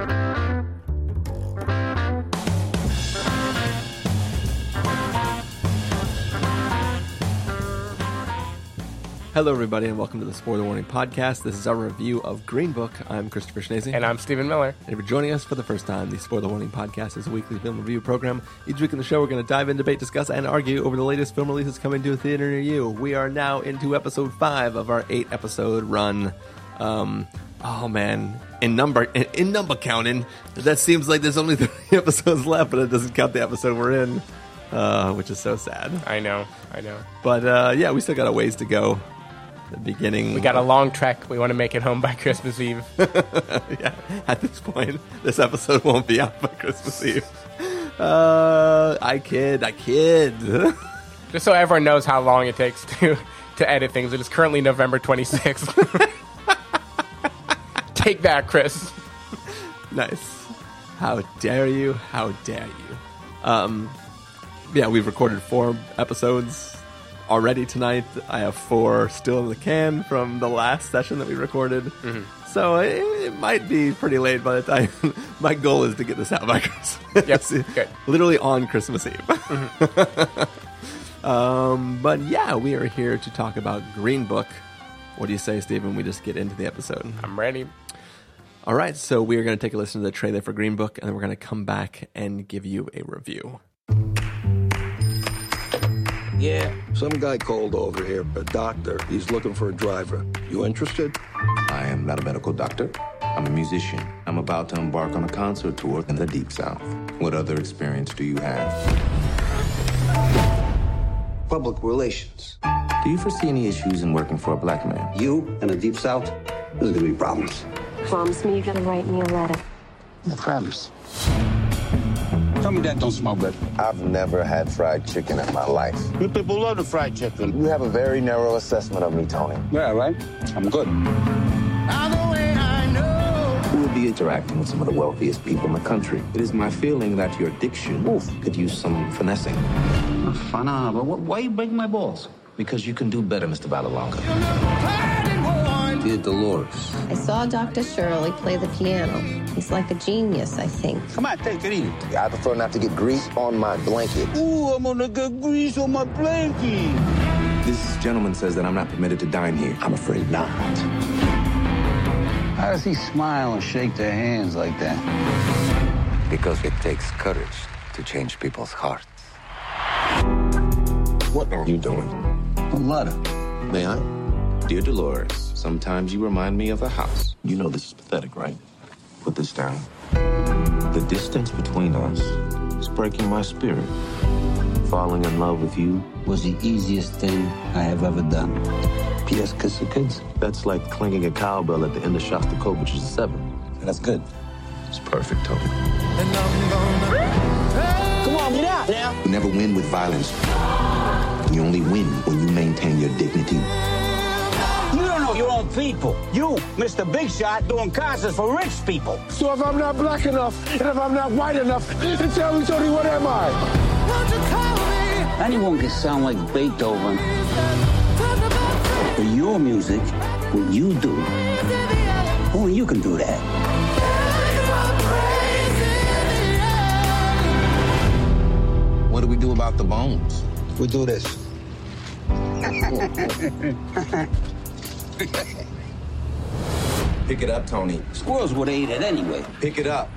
Hello, everybody, and welcome to the Spoiler Warning Podcast. This is our review of Green Book. I'm Christopher Schnese. And I'm Stephen Miller. And if you're joining us for the first time, the Spoiler Warning Podcast is a weekly film review program. Each week in the show, we're going to dive in, debate, discuss, and argue over the latest film releases coming to a theater near you. We are now into episode five of our eight episode run. Um, oh man, in number in, in number counting, that seems like there's only three episodes left, but it doesn't count the episode we're in, uh, which is so sad. I know, I know. But uh, yeah, we still got a ways to go. The beginning. We got a long trek. We want to make it home by Christmas Eve. yeah, at this point, this episode won't be out by Christmas Eve. Uh, I kid, I kid. Just so everyone knows how long it takes to to edit things, it is currently November 26th. Take that, Chris. nice. How dare you? How dare you? Um, yeah, we've recorded four episodes already tonight. I have four still in the can from the last session that we recorded. Mm-hmm. So it, it, might be pretty late by the time. My goal is to get this out by Christmas. Yes, good. Literally on Christmas Eve. Mm-hmm. um, but yeah, we are here to talk about Green Book. What do you say, Stephen? We just get into the episode. I'm ready. All right, so we are going to take a listen to the trailer for Green Book, and then we're going to come back and give you a review. Yeah. Some guy called over here, a doctor. He's looking for a driver. You interested? I am not a medical doctor. I'm a musician. I'm about to embark on a concert tour in the Deep South. What other experience do you have? Public relations. Do you foresee any issues in working for a black man? You in the Deep South? There's gonna be problems. Promise me you're gonna write me a letter. I promise. Tell me that don't smell good. I've never had fried chicken in my life. You people love the fried chicken. You have a very narrow assessment of me, Tony. Yeah, right? I'm good. You will be interacting with some of the wealthiest people in the country. It is my feeling that your diction Oof. could use some finessing. Fun, but why you break my balls? Because you can do better, Mr. Vallelonga. Dear Dolores. I saw Dr. Shirley play the piano. He's like a genius, I think. Come on, take it easy. I prefer not to get grease on my blanket. Ooh, I'm gonna get grease on my blanket. This gentleman says that I'm not permitted to dine here. I'm afraid not. How does he smile and shake their hands like that? Because it takes courage to change people's hearts. What are you doing? A letter. May I? Dear Dolores, sometimes you remind me of a house. You know this is pathetic, right? Put this down. The distance between us is breaking my spirit. Falling in love with you was the easiest thing I have ever done. P.S. Kiss the kids. That's like clanging a cowbell at the end of Shostakovich's Seven. That's good. It's perfect, Tony. Come on, get out now. You never win with violence. You only win when you maintain your dignity. You don't your own people. You, Mr. Big Shot, doing concerts for rich people. So if I'm not black enough, and if I'm not white enough, then tell me, Tony, what am I? Anyone can sound like Beethoven. But your music, what you do, only you can do that. What do we do about the bones? We do this. Pick it up, Tony. Squirrels would eat it anyway. Pick it up.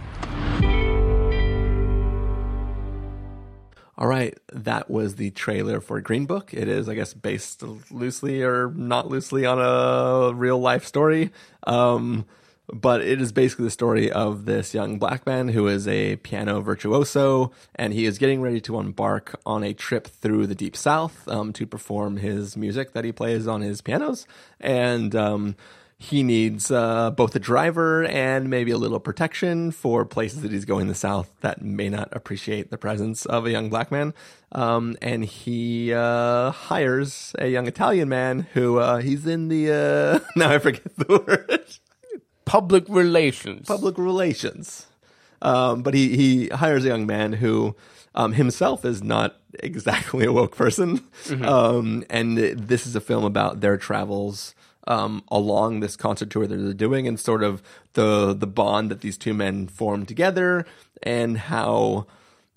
All right, that was the trailer for Green Book. It is, I guess, based loosely or not loosely on a real life story. Um, but it is basically the story of this young black man who is a piano virtuoso, and he is getting ready to embark on a trip through the deep south um, to perform his music that he plays on his pianos. And um, he needs uh, both a driver and maybe a little protection for places that he's going in the south that may not appreciate the presence of a young black man. Um, and he uh, hires a young Italian man who uh, he's in the uh, now I forget the word Public relations. public relations. Um, but he, he hires a young man who um, himself is not exactly a woke person. Um, and this is a film about their travels um, along this concert tour that they're doing, and sort of the the bond that these two men form together, and how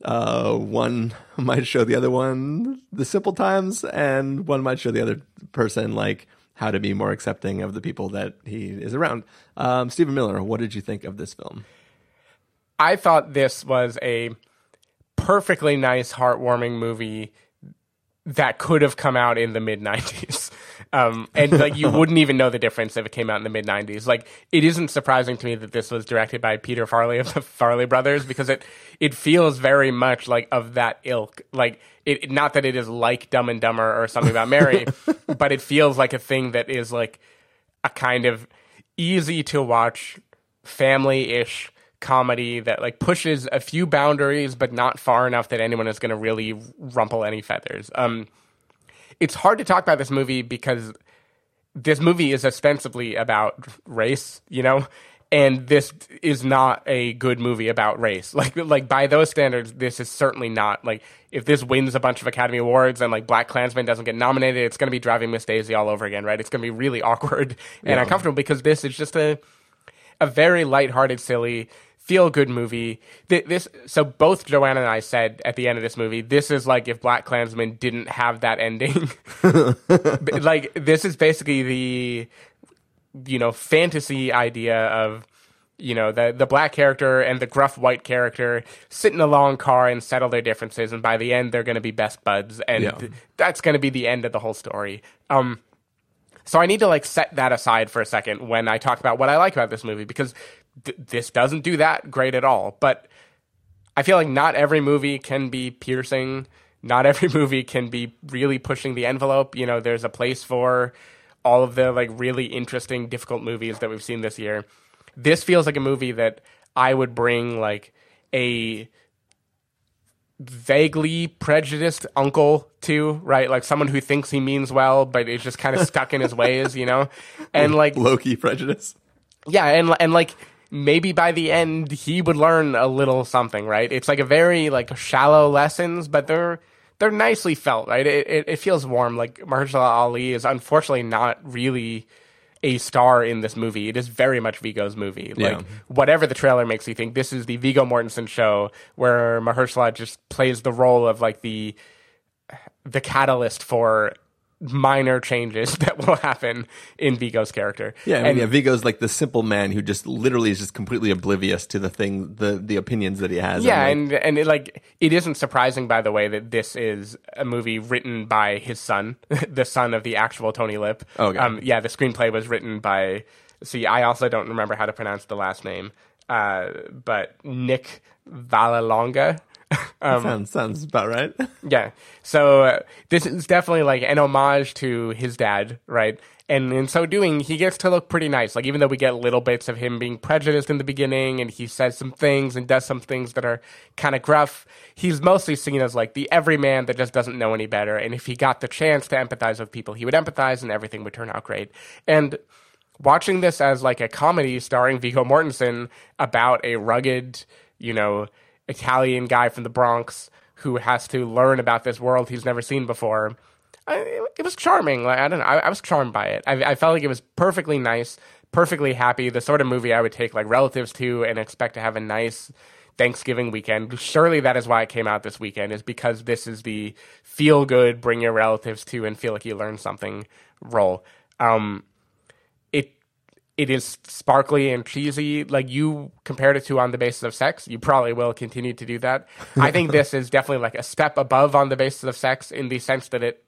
uh, one might show the other one the simple times, and one might show the other person like how to be more accepting of the people that he is around. Um, Stephen Miller, what did you think of this film? I thought this was a perfectly nice, heartwarming movie that could have come out in the mid 90s. Um, and like you wouldn't even know the difference if it came out in the mid 90s. Like it isn't surprising to me that this was directed by Peter Farrelly of the Farrelly brothers because it it feels very much like of that ilk. Like it not that it is like Dumb and Dumber or something about Mary, but it feels like a thing that is like a kind of easy to watch family-ish comedy that like pushes a few boundaries but not far enough that anyone is going to really rumple any feathers. Um it's hard to talk about this movie because this movie is ostensibly about race, you know, and this is not a good movie about race. Like, like by those standards, this is certainly not like if this wins a bunch of Academy Awards and like BlacKkKlansman doesn't get nominated, it's going to be driving Miss Daisy all over again, right? It's going to be really awkward and uncomfortable because this is just a a very lighthearted, silly feel good movie. Th- This so both Joanna and I said at the end of this movie, this is like if BlacKkKlansman didn't have that ending. Like this is basically the you know fantasy idea of you know the the black character and the gruff white character sit in a long car and settle their differences, and by the end they're going to be best buds, and Yeah. th- that's going to be the end of the whole story. Um, so I need to like set that aside for a second when I talk about what I like about this movie because th- this doesn't do that great at all. But I feel like not every movie can be piercing. Not every movie can be really pushing the envelope. You know, there's a place for all of the like really interesting, difficult movies that we've seen this year. This feels like a movie that I would bring like a vaguely prejudiced uncle to, right? Like someone who thinks he means well, but is just kind of stuck in his ways, you know? And like, Loki prejudice. yeah, and and like maybe by the end he would learn a little something, right? It's like a very like shallow lessons, but they're they're nicely felt, right? It it, it feels warm. Like Mahershala Ali is unfortunately not really a star in this movie. It is very much Viggo's movie. Like Yeah. whatever the trailer makes you think, this is the Viggo Mortensen show where Mahershala just plays the role of like the the catalyst for minor changes that will happen in Viggo's character. Yeah, I mean, And- yeah, Viggo's like the simple man who just literally is just completely oblivious to the thing, the the opinions that he has. Yeah, like, and and it, like it isn't surprising, by the way, that this is a movie written by his son, the son of the actual Tony Lip. Okay. Um, yeah, the screenplay was written by. See, I also don't remember how to pronounce the last name, uh, but Nick Vallelonga. Um, sounds sounds about right. Yeah. So uh, this is definitely like an homage to his dad, right? And in so doing, he gets to look pretty nice. Like even though we get little bits of him being prejudiced in the beginning, and he says some things and does some things that are kind of gruff, he's mostly seen as like the everyman that just doesn't know any better. And if he got the chance to empathize with people, he would empathize, and everything would turn out great. And watching this as like a comedy starring Viggo Mortensen about a rugged, you know, Italian guy from the Bronx who has to learn about this world he's never seen before. I, it was charming. Like I don't know, I, I was charmed by it. I, I felt like it was perfectly nice, perfectly happy. The sort of movie I would take like relatives to and expect to have a nice Thanksgiving weekend. Surely that is why it came out this weekend. Is because this is the feel good, bring your relatives to, and feel like you learned something role. Um, it is sparkly and cheesy. Like you compared it to on the basis of sex, you probably will continue to do that. I think this is definitely like a step above on the basis of sex in the sense that it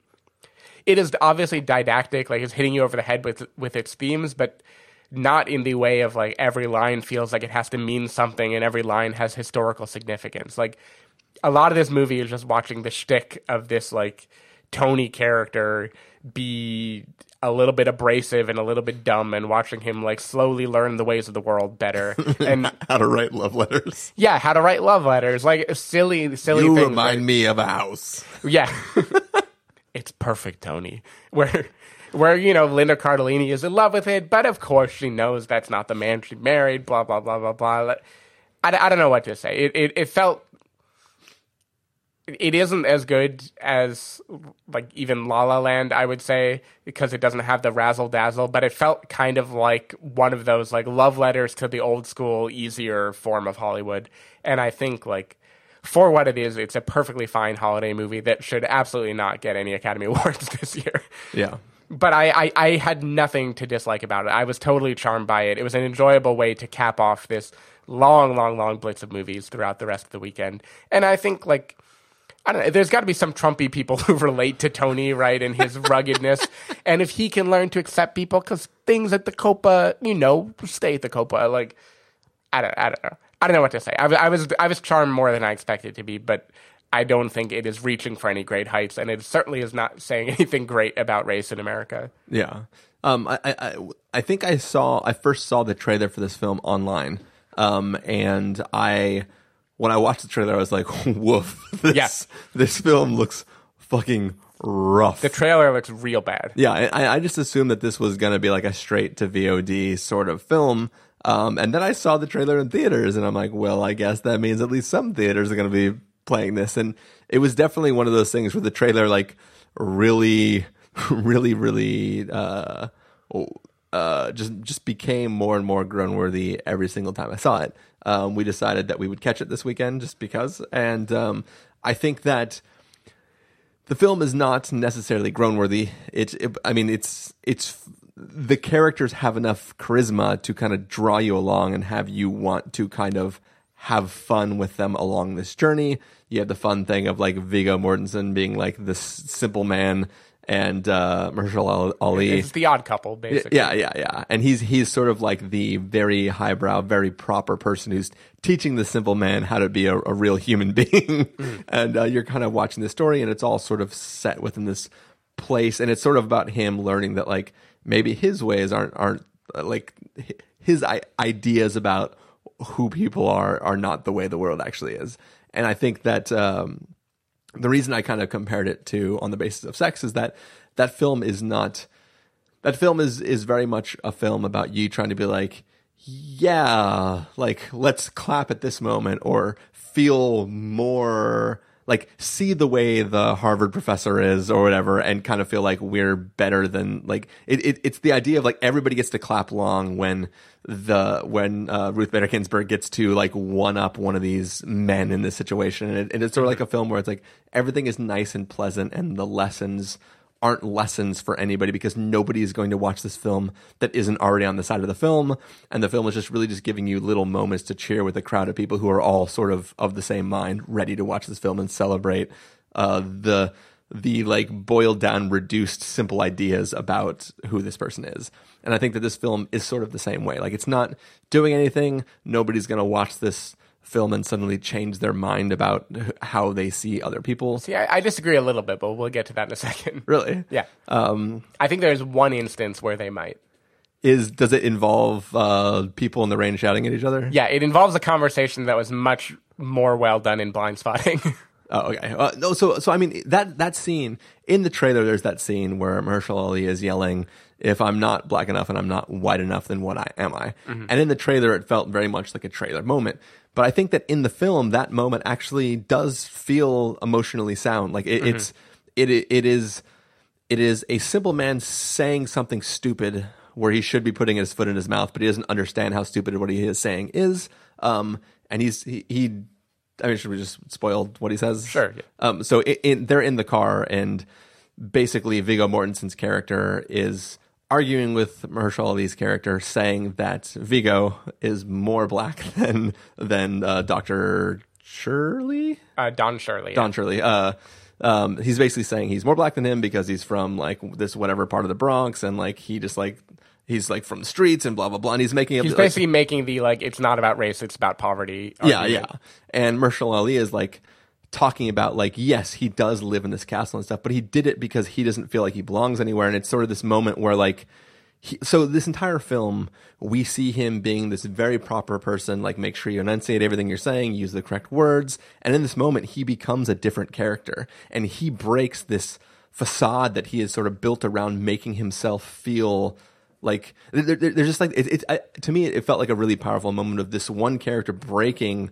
it is obviously didactic, like it's hitting you over the head with with its themes, but not in the way of like every line feels like it has to mean something and every line has historical significance. Like a lot of this movie is just watching the shtick of this like Tony character be a little bit abrasive and a little bit dumb and watching him like slowly learn the ways of the world better. And How to write love letters. yeah, how to write love letters, like silly, silly You things. remind me of a house. Yeah. it's perfect, Tony. Where where, you know, Linda Cardellini is in love with it, but of course she knows that's not the man she married, blah, blah, blah, blah, blah. I, I don't know what to say. It, it, it felt it isn't as good as like even La La Land, I would say, because it doesn't have the razzle dazzle. But it felt kind of like one of those like love letters to the old school, easier form of Hollywood. And I think like for what it is, it's a perfectly fine holiday movie that should absolutely not get any Academy Awards this year. Yeah. But I, I, I had nothing to dislike about it. I was totally charmed by it. It was an enjoyable way to cap off this long, long, long blitz of movies throughout the rest of the weekend. And I think like I don't know. There's got to be some Trumpy people who relate to Tony, right, and his ruggedness. and if he can learn to accept people, because things at the Copa, you know, stay at the Copa. Like, I don't, I don't know. I don't know what to say. I, was- I was, I was charmed more than I expected to be, but I don't think it is reaching for any great heights, and it certainly is not saying anything great about race in America. Yeah. Um, I, I, I- I think I saw, I first saw the trailer for this film online. Um, and I, when I watched the trailer, I was like, woof, this, Yeah. this film looks fucking rough. The trailer looks real bad. yeah. I, I just assumed that this was going to be like a straight to VOD sort of film. Um, and then I saw the trailer in theaters and I'm like, well, I guess that means at least some theaters are going to be playing this. And it was definitely one of those things where the trailer like really, really, really, uh, uh, just just became more and more groan worthy every single time I saw it. Um, we decided that we would catch it this weekend just because, and um, I think that the film is not necessarily groan worthy. It, it, I mean, it's it's the characters have enough charisma to kind of draw you along and have you want to kind of have fun with them along this journey. You have the fun thing of like Viggo Mortensen being like this simple man and uh, Mahershala Ali. It's the odd couple, basically. Yeah, yeah, yeah. And he's he's sort of like the very highbrow, very proper person who's teaching the simple man how to be a, a real human being. and uh, you're kind of watching the story, and it's all sort of set within this place, and it's sort of about him learning that like maybe his ways aren't aren't uh, like his I- ideas about who people are are not the way the world actually is. And I think that um, the reason I kind of compared it to on the basis of sex is that that film is not that film is is very much a film about you trying to be like yeah like let's clap at this moment or feel more like see the way the harvard professor is or whatever and kind of feel like we're better than like it, it it's the idea of like everybody gets to clap along when the when uh, ruth bader ginsburg gets to like one up one of these men in this situation. And, it, and it's sort of like a film where it's like everything is nice and pleasant and the lessons aren't lessons for anybody because nobody is going to watch this film that isn't already on the side of the film. And the film is just really just giving you little moments to cheer with a crowd of people who are all sort of of the same mind ready to watch this film and celebrate uh, the the like boiled down reduced simple ideas about who this person is. And i think that this film is sort of the same way. Like it's not doing anything. Nobody's going to watch this film and suddenly change their mind about how they see other people See, I, I disagree a little bit, but we'll get to that in a second. really Yeah. Um, I think there's one instance where they might. is does it involve uh, people in the rain shouting at each other? Yeah, it involves a conversation that was much more well done in Blindspotting. Oh, okay. Uh, no, so so I mean that that scene in the trailer. There's that scene where Mahershala Ali is yelling, "If I'm not black enough and I'm not white enough, then what I am I?" And in the trailer, it felt very much like a trailer moment. But I think that in the film, that moment actually does feel emotionally sound. Like it, it's it it is it is a simple man saying something stupid where he should be putting his foot in his mouth, but he doesn't understand how stupid what he is saying is. Um, and he's he, he I mean, should we just spoil what he says? Sure, yeah. Um, so in, in, they're in the car, and basically Viggo Mortensen's character is arguing with Mahershala Ali's character, saying that Viggo is more black than than uh, Doctor Shirley. uh, Don Shirley. Don Shirley. Uh, um, he's basically saying he's more black than him because he's from like this whatever part of the Bronx, and like he just like he's like from the streets and blah blah blah. And he's making up He's like, basically making the like it's not about race, it's about poverty. yeah, argument. yeah. And Marshall Ali is like talking about like yes, he does live in this castle and stuff, but he did it because he doesn't feel like he belongs anywhere. And it's sort of this moment where like. He, so this entire film, we see him being this very proper person. Like, make sure you enunciate everything you're saying, use the correct words, and in this moment, he becomes a different character, and he breaks this facade that he has sort of built around making himself feel like they're just like it, it, to me it felt like a really powerful moment of this one character breaking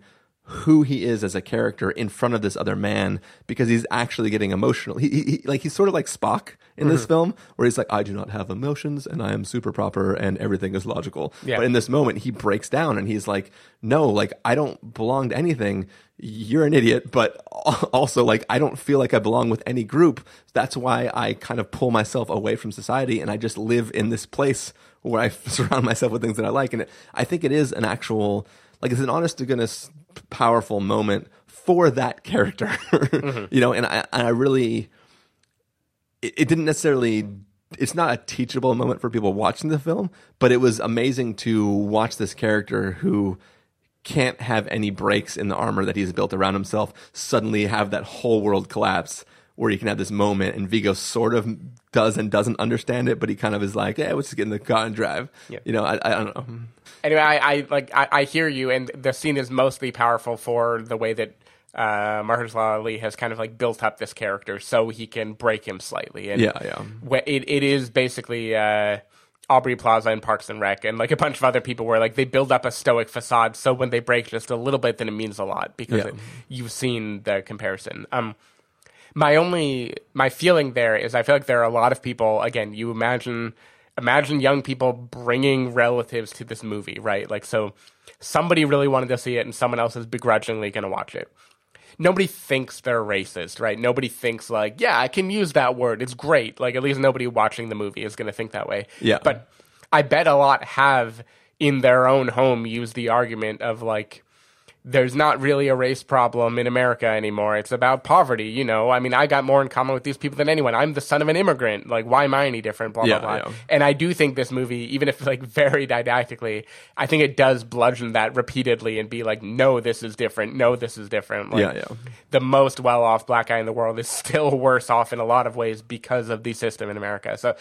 who he is as a character in front of this other man because he's actually getting emotional. He, he, he like he's sort of like Spock in this mm-hmm. film where he's like I do not have emotions and I am super proper and everything is logical. Yeah. But in this moment he breaks down and he's like no, like I don't belong to anything. You're an idiot, but also like I don't feel like I belong with any group. That's why I kind of pull myself away from society and I just live in this place where I surround myself with things that I like. And it, I think it is an actual, like, it's an honest to goodness powerful moment for that character, mm-hmm. you know. And I, and I really, it, it didn't necessarily. It's not a teachable moment for people watching the film, but it was amazing to watch this character who can't have any breaks in the armor that he's built around himself suddenly have that whole world collapse where you can have this moment and Viggo sort of does and doesn't understand it, but he kind of is like, yeah, let's just get in the car and drive. Yeah. You know, I, I don't know. Anyway, I, I like I, I hear you, and the scene is mostly powerful for the way that uh, Mahershala Ali has kind of like built up this character so he can break him slightly. And Yeah, yeah. It it is basically uh, Aubrey Plaza and Parks and Rec, and like a bunch of other people where like they build up a stoic facade, so when they break just a little bit, then it means a lot because Yeah. it, you've seen the comparison. Um, my only my feeling there is I feel like there are a lot of people. Again, you imagine imagine young people bringing relatives to this movie, right? Like so, somebody really wanted to see it, and someone else is begrudgingly going to watch it. Nobody thinks they're racist, right? Nobody thinks like, yeah, I can use that word. It's great. Like at least nobody watching the movie is going to think that way. Yeah. But I bet a lot have in their own home used the argument of like there's not really a race problem in America anymore. It's about poverty, you know. I mean, I got more in common with these people than anyone. I'm the son of an immigrant. Like, why am I any different? Blah Yeah, blah blah. yeah. And I do think this movie, even if like very didactically, I think it does bludgeon that repeatedly and be like, no, this is different. No, this is different. Like, Yeah, yeah. The most well-off black guy in the world is still worse off in a lot of ways because of the system in America. So.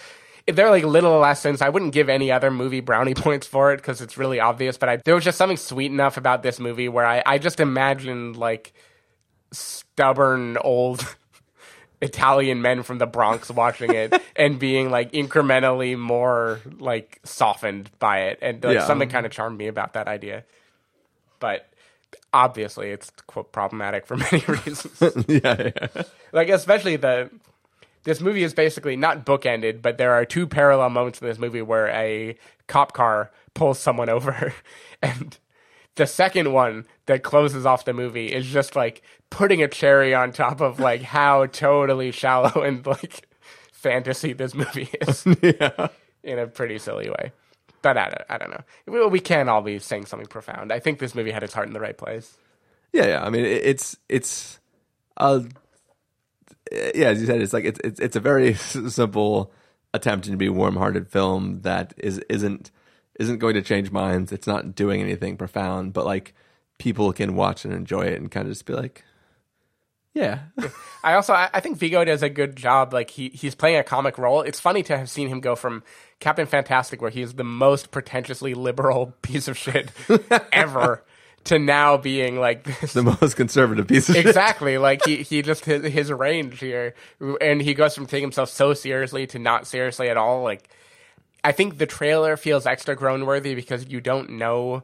They're like little lessons, I wouldn't give any other movie brownie points for it because it's really obvious. But I, there was just something sweet enough about this movie where I, I just imagined like stubborn old Italian men from the Bronx watching it and being like incrementally more like softened by it, and like Yeah. something kind of charmed me about that idea. But obviously, it's quote problematic for many reasons. yeah, yeah. like especially the this movie is basically not bookended, but there are two parallel moments in this movie where a cop car pulls someone over, and the second one that closes off the movie is just like putting a cherry on top of like how totally shallow and like fantasy this movie is in a pretty silly way. But I don't, I don't know. We, we can't all be saying something profound. I think this movie had its heart in the right place. Yeah, yeah. I mean, it, it's it's uh yeah, as you said, it's like it's it's it's a very simple attempt to be warm-hearted film that is isn't isn't going to change minds. It's not doing anything profound, but like people can watch and enjoy it and kind of just be like, yeah, I also I, think Viggo does a good job. Like he he's playing a comic role. It's funny to have seen him go from Captain Fantastic, where he is the most pretentiously liberal piece of shit ever, to now being like this. the most conservative piece of shit. Exactly, like he he just his, his range here, and he goes from taking himself so seriously to not seriously at all. Like, I think the trailer feels extra groan worthy because you don't know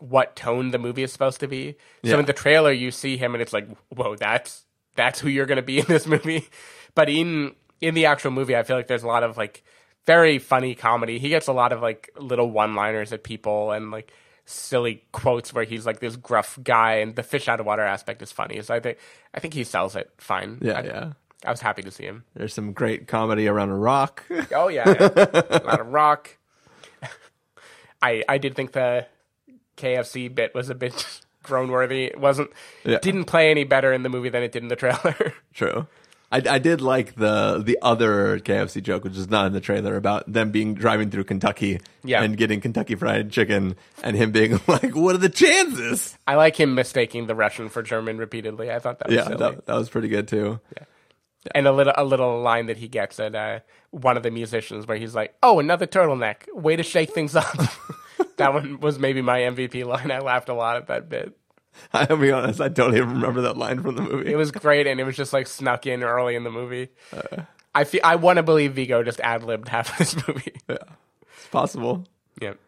what tone the movie is supposed to be. So Yeah. in the trailer, you see him, and it's like, whoa, that's that's who you're going to be in this movie. But in in the actual movie, I feel like there's a lot of like very funny comedy. He gets a lot of like little one liners at people and like silly quotes where he's like this gruff guy, and the fish out of water aspect is funny. So I think I think he sells it fine. Yeah, I, yeah. I was happy to see him. There's some great comedy around a rock. Oh yeah, yeah. a lot of rock. I I did think the KFC bit was a bit groan worthy. It wasn't Yeah. didn't play any better in the movie than it did in the trailer. True. I, I did like the the other KFC joke, which is not in the trailer, about them being driving through Kentucky Yeah. and getting Kentucky Fried Chicken, and him being like, "What are the chances?" I like him mistaking the Russian for German repeatedly. I thought that was Yeah, silly. that, that was pretty good too. Yeah, and a little a little line that he gets at uh, one of the musicians where he's like, "Oh, another turtleneck. Way to shake things up." that one was maybe my MVP line. I laughed a lot at that bit. I'll be honest, I don't even remember that line from the movie. It was great, and it was just like snuck in early in the movie. I feel I want to believe Viggo just ad libbed half of this movie. yeah, it's possible. Yep.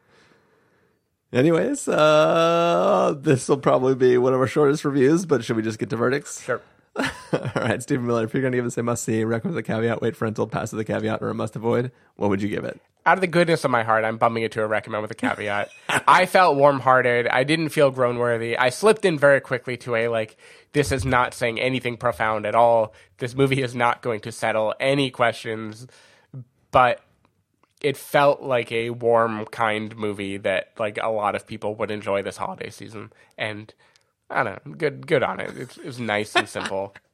Anyways, uh, this will probably be one of our shortest reviews, but should we just get to verdicts? Sure. All right, Stephen Miller, if you're going to give this a must see, a caveat, wait for until pass with a caveat, or a must avoid, what would you give it? Out of the goodness of my heart, I'm bumping it to a recommend with a caveat. I felt warm hearted. I didn't feel groan worthy. I slipped in very quickly to a like, this is not saying anything profound at all. This movie is not going to settle any questions, but it felt like a warm, kind movie that like a lot of people would enjoy this holiday season. And I don't know, good, good on it. It, it was nice and simple.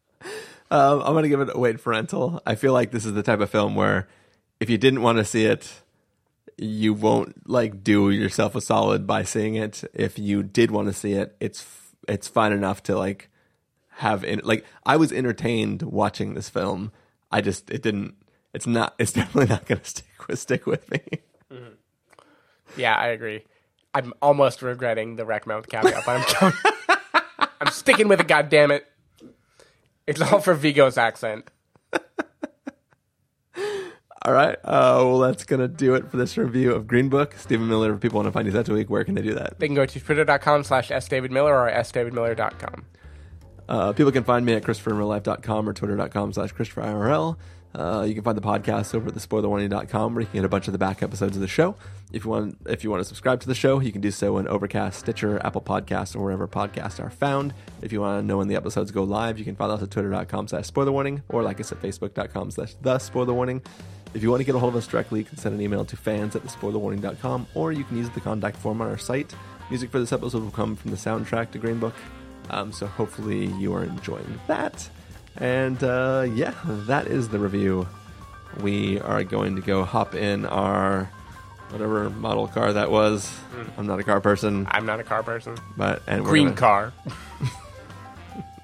Um, I'm going to give it a wait for rental. I feel like this is the type of film where if you didn't want to see it, you won't like do yourself a solid by seeing it. If you did want to see it, it's it's fine enough to like have in like I was entertained watching this film. I just it didn't. It's not. It's definitely not going to stick with stick with me. Yeah, I agree. I'm almost regretting the recommend with caveat, but I'm I'm sticking with it. God damn it! It's all for Viggo's accent. All right. Uh, well, that's going to do it for this review of Green Book. Stephen Miller, if people want to find you that week, where can they do that? They can go to twitter.com slash sdavidmiller or sdavidmiller.com. Uh, people can find me at ChristopherInRealLife.com or Twitter.com slash ChristopherIRL. Uh, you can find the podcast over at thespoilerwarning.com where you can get a bunch of the back episodes of the show. If you want, if you want to subscribe to the show, you can do so in Overcast, Stitcher, Apple Podcasts, or wherever podcasts are found. If you want to know when the episodes go live, you can follow us at Twitter.com slash spoilerwarning or like us at Facebook.com slash the spoilerwarning. If you want to get a hold of us directly, you can send an email to fans at thespoilerwarning.com or you can use the contact form on our site. Music for this episode will come from the soundtrack to Green Book. Um, so hopefully you are enjoying that. And uh, yeah, that is the review. We are going to go hop in our whatever model car that was. I'm not a car person, I'm not a car person. but and we're Green gonna- car.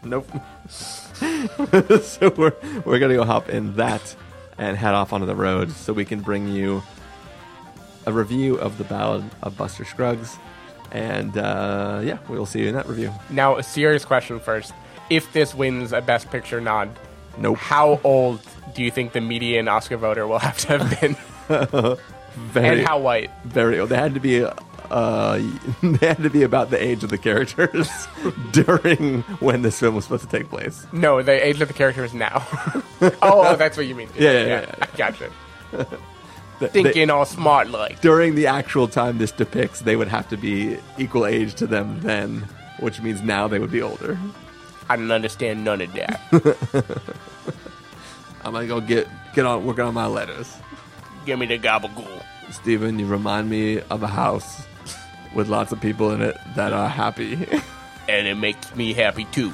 Nope. so we're we're gonna go hop in that and head off onto the road so we can bring you a review of the Ballad of Buster Scruggs. And uh, yeah, we'll see you in that review. Now, a serious question first. If this wins a Best Picture nod, Nope. how old do you think the median Oscar voter will have to have been? Very, and how white? very old. They had to be. Uh, they had to be about the age of the characters during when this film was supposed to take place. No, the age of the characters now. oh, oh, that's what you mean. Yeah, yeah, yeah, yeah. I gotcha. They- Thinking all smart like. during the actual time this depicts, they would have to be equal age to them then, which means now they would be older. I don't understand none of that. I'm gonna go get get on working on my letters. Give me the gabagool. Steven, you remind me of a house with lots of people in it that are happy. And it makes me happy too.